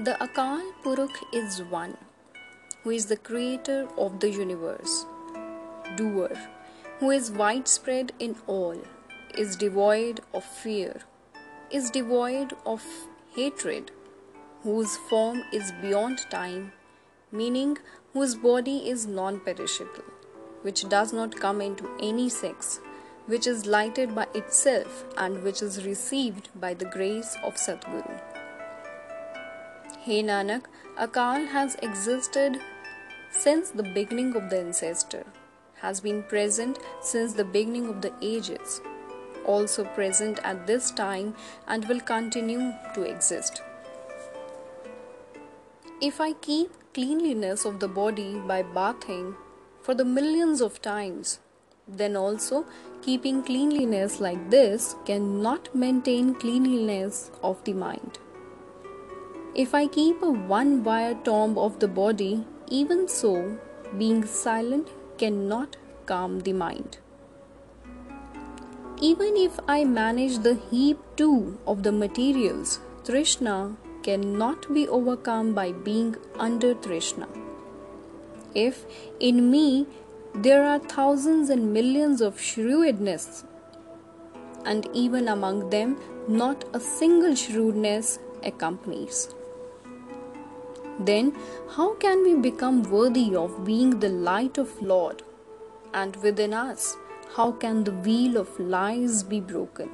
The Akal Purukh is one, who is the creator of the universe, doer, who is widespread in all, is devoid of fear, is devoid of hatred, whose form is beyond time, meaning whose body is non perishable, which does not come into any sex, which is lighted by itself, and which is received by the grace of Sadguru. Hey Nanak, Akal has existed since the beginning of the ancestor, has been present since the beginning of the ages, also present at this time, and will continue to exist. If I keep cleanliness of the body by bathing for the millions of times, then also keeping cleanliness like this cannot maintain cleanliness of the mind. If I keep a one wire tomb of the body, even so, being silent cannot calm the mind. Even if I manage the heap too of the materials, Trishna cannot be overcome by being under Trishna. If in me there are thousands and millions of shrewdness, and even among them not a single shrewdness accompanies then how can we become worthy of being the light of Lord? And within us, how can the wheel of lies be broken?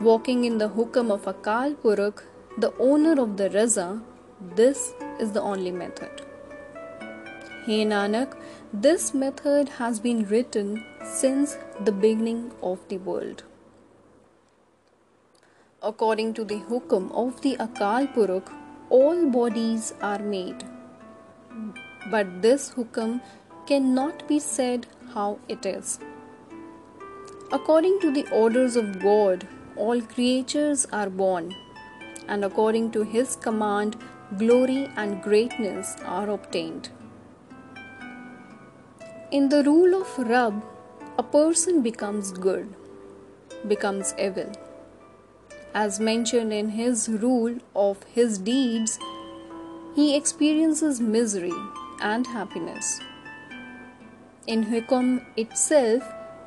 Walking in the hukam of Akal Purukh, the owner of the Raza, this is the only method. Hey Nanak, this method has been written since the beginning of the world. According to the hukam of the Akal Purukh, all bodies are made. But this hukam cannot be said how it is. According to the orders of God, all creatures are born, and according to His command, glory and greatness are obtained. In the rule of Rab, a person becomes good, becomes evil as mentioned in his rule of his deeds, he experiences misery and happiness. In Hukum itself,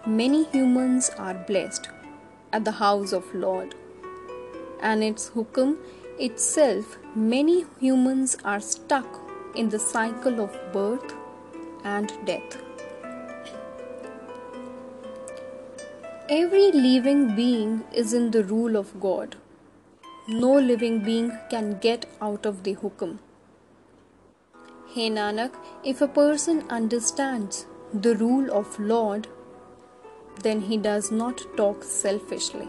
many humans are blessed at the house of Lord. And its Hukum itself, many humans are stuck in the cycle of birth and death. Every living being is in the rule of God. No living being can get out of the hukum. Hey Nanak, if a person understands the rule of Lord, then he does not talk selfishly.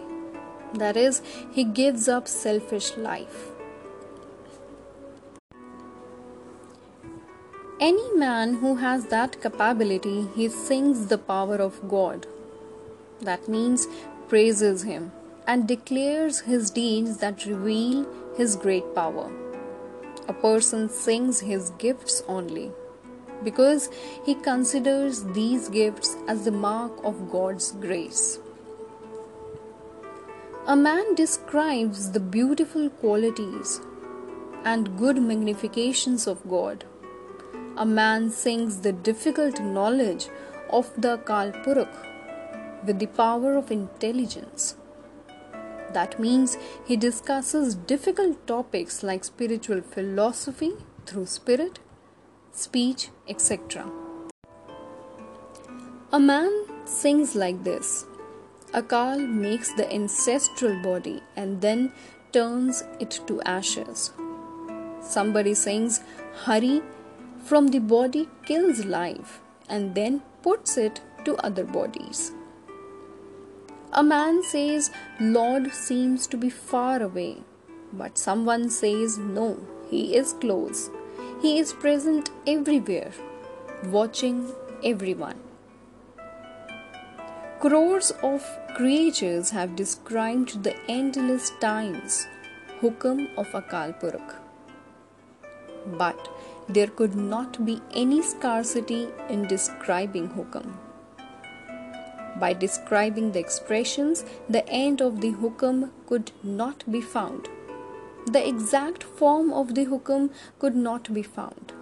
That is, he gives up selfish life. Any man who has that capability, he sings the power of God that means praises him and declares his deeds that reveal his great power. A person sings his gifts only because he considers these gifts as the mark of God's grace. A man describes the beautiful qualities and good magnifications of God. A man sings the difficult knowledge of the Kalpurukh with the power of intelligence. That means he discusses difficult topics like spiritual philosophy through spirit, speech, etc. A man sings like this Akal makes the ancestral body and then turns it to ashes. Somebody sings Hari from the body kills life and then puts it to other bodies. A man says, Lord seems to be far away, but someone says, No, he is close. He is present everywhere, watching everyone. Crores of creatures have described the endless times, Hukam of Akal Purukh. But there could not be any scarcity in describing Hukam. By describing the expressions, the end of the hukam could not be found. the exact form of the hukum could not be found.